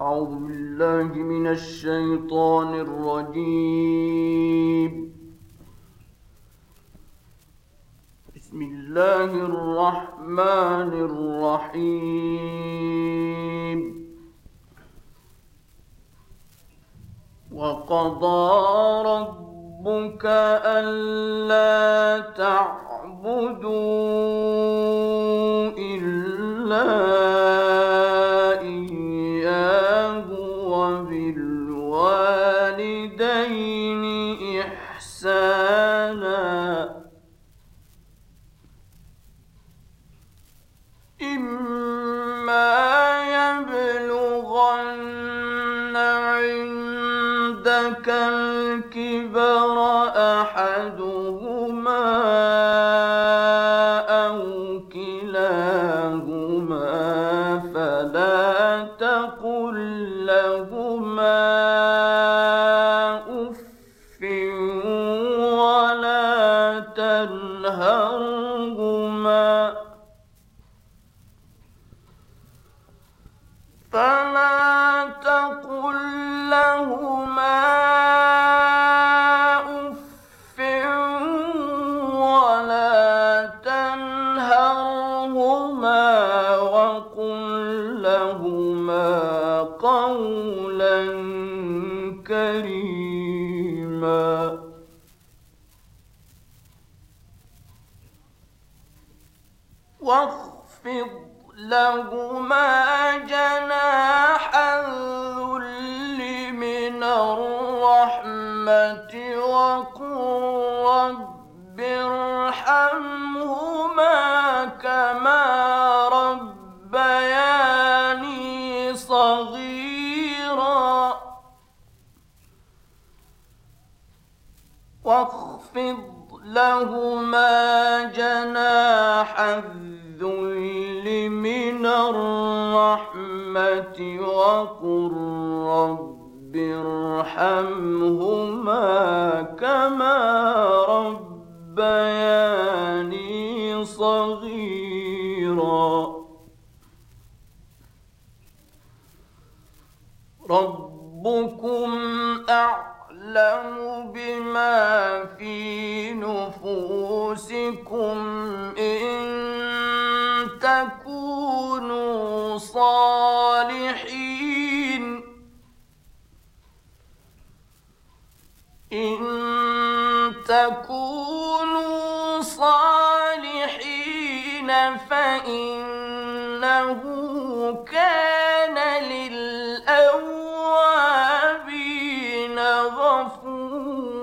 أعوذ بالله من الشيطان الرجيم. بسم الله الرحمن الرحيم. وقضى ربك ألا تعبدوا إلا لهما فلا تقل لهما أف ولا تنهرهما فلا تقل لهما واخفض لهما جناح الذل من الرحمة وقل رب ارحمهما كما ربياني صغيرا. واخفض لهما جناح الذل الرحمة وقل رب ارحمهما كما ربياني صغيرا. ربكم أعلم بما في نفوسكم إن تكونوا صالحين. إن تكونوا صالحين فإنه كان للأوابين غفورا.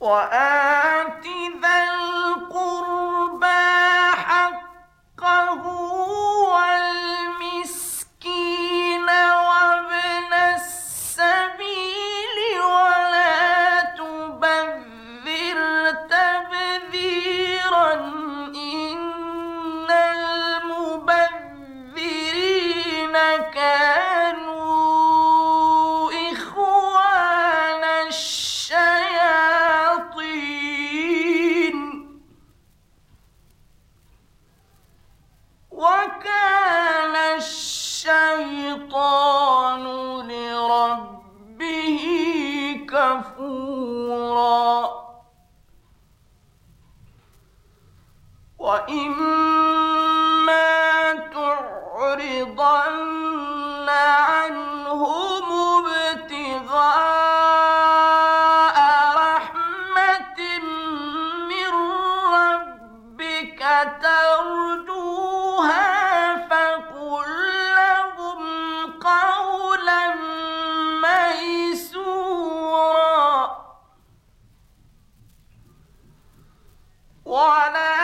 وآت ولا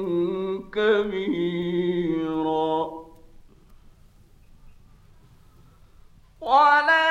كبيرا. ولا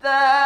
the